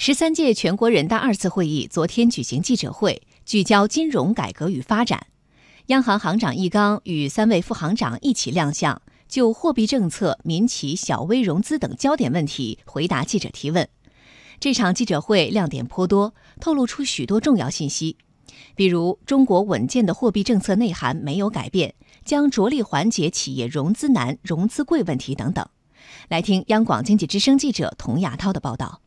十三届全国人大二次会议昨天举行记者会，聚焦金融改革与发展。央行行长易纲与三位副行长一起亮相，就货币政策、民企小微融资等焦点问题回答记者提问。这场记者会亮点颇多，透露出许多重要信息，比如中国稳健的货币政策内涵没有改变，将着力缓解企业融资难、融资贵问题等等。来听央广经济之声记者童亚涛的报道。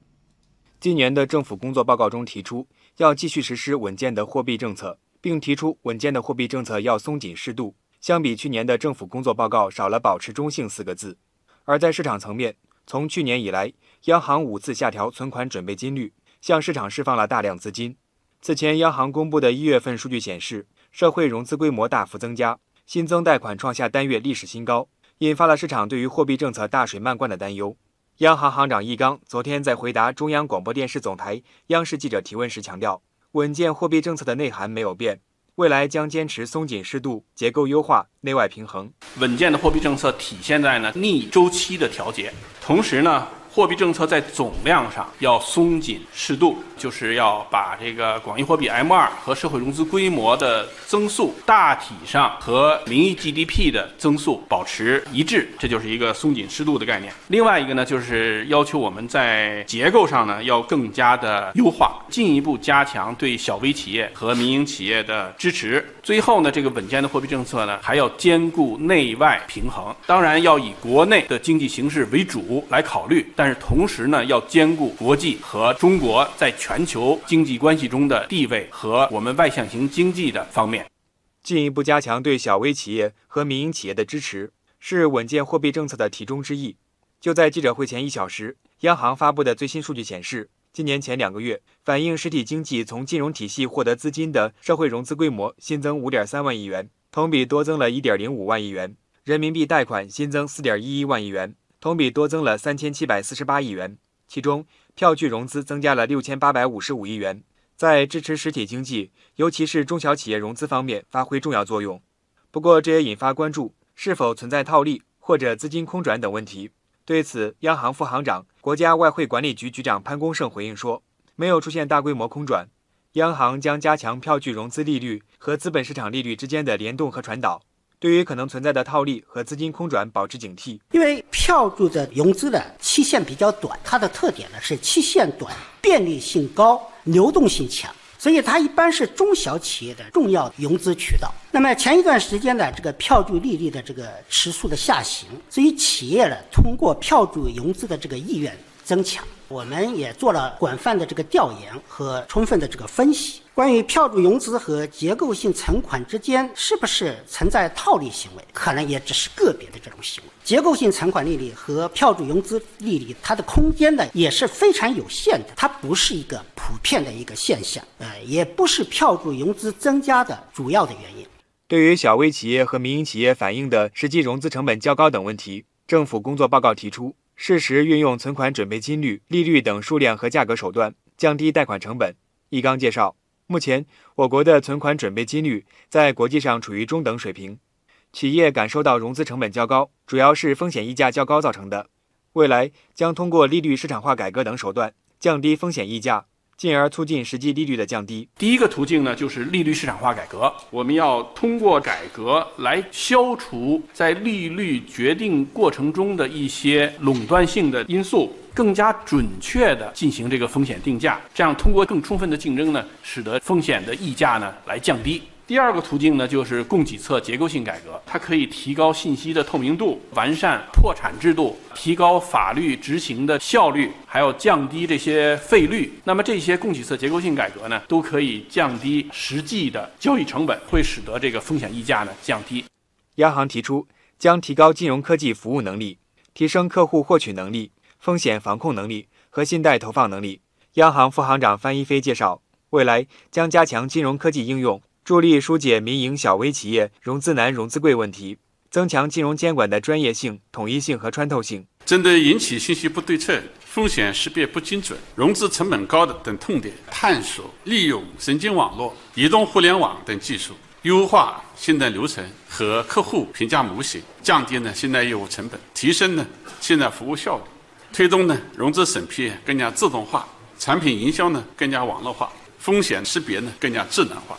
今年的政府工作报告中提出，要继续实施稳健的货币政策，并提出稳健的货币政策要松紧适度。相比去年的政府工作报告，少了“保持中性”四个字。而在市场层面，从去年以来，央行五次下调存款准备金率，向市场释放了大量资金。此前，央行公布的一月份数据显示，社会融资规模大幅增加，新增贷款创下单月历史新高，引发了市场对于货币政策大水漫灌的担忧。央行行长易纲昨天在回答中央广播电视总台央视记者提问时强调，稳健货币政策的内涵没有变，未来将坚持松紧适度、结构优化、内外平衡。稳健的货币政策体现在呢逆周期的调节，同时呢。货币政策在总量上要松紧适度，就是要把这个广义货币 M2 和社会融资规模的增速大体上和名义 GDP 的增速保持一致，这就是一个松紧适度的概念。另外一个呢，就是要求我们在结构上呢要更加的优化，进一步加强对小微企业和民营企业的支持。最后呢，这个稳健的货币政策呢还要兼顾内外平衡，当然要以国内的经济形势为主来考虑。但是同时呢，要兼顾国际和中国在全球经济关系中的地位和我们外向型经济的方面，进一步加强对小微企业和民营企业的支持，是稳健货币政策的题中之意。就在记者会前一小时，央行发布的最新数据显示，今年前两个月，反映实体经济从金融体系获得资金的社会融资规模新增五点三万亿元，同比多增了一点零五万亿元；人民币贷款新增四点一一万亿元。同比多增了三千七百四十八亿元，其中票据融资增加了六千八百五十五亿元，在支持实体经济，尤其是中小企业融资方面发挥重要作用。不过，这也引发关注，是否存在套利或者资金空转等问题？对此，央行副行长、国家外汇管理局局长潘功胜回应说，没有出现大规模空转，央行将加强票据融资利率和资本市场利率之间的联动和传导。对于可能存在的套利和资金空转保持警惕，因为票据的融资的期限比较短，它的特点呢是期限短、便利性高、流动性强，所以它一般是中小企业的重要融资渠道。那么前一段时间呢，这个票据利率的这个持续的下行，所以企业呢通过票据融资的这个意愿增强。我们也做了广泛的这个调研和充分的这个分析，关于票据融资和结构性存款之间是不是存在套利行为，可能也只是个别的这种行为。结构性存款利率和票据融资利率，它的空间呢也是非常有限的，它不是一个普遍的一个现象，呃，也不是票据融资增加的主要的原因。对于小微企业和民营企业反映的实际融资成本较高等问题，政府工作报告提出。适时运用存款准备金率、利率等数量和价格手段，降低贷款成本。易纲介绍，目前我国的存款准备金率在国际上处于中等水平，企业感受到融资成本较高，主要是风险溢价较高造成的。未来将通过利率市场化改革等手段，降低风险溢价。进而促进实际利率的降低。第一个途径呢，就是利率市场化改革。我们要通过改革来消除在利率决定过程中的一些垄断性的因素，更加准确地进行这个风险定价。这样通过更充分的竞争呢，使得风险的溢价呢来降低。第二个途径呢，就是供给侧结构性改革，它可以提高信息的透明度，完善破产制度，提高法律执行的效率，还有降低这些费率。那么这些供给侧结构性改革呢，都可以降低实际的交易成本，会使得这个风险溢价呢降低。央行提出将提高金融科技服务能力，提升客户获取能力、风险防控能力和信贷投放能力。央行副行长范一飞介绍，未来将加强金融科技应用。助力疏解民营小微企业融资难、融资贵问题，增强金融监管的专业性、统一性和穿透性。针对引起信息不对称、风险识别不精准、融资成本高的等痛点，探索利用神经网络、移动互联网等技术，优化信贷流程和客户评价模型，降低呢信贷业务成本，提升呢信贷服务效率，推动呢融资审批更加自动化。产品营销呢更加网络化，风险识别呢更加智能化。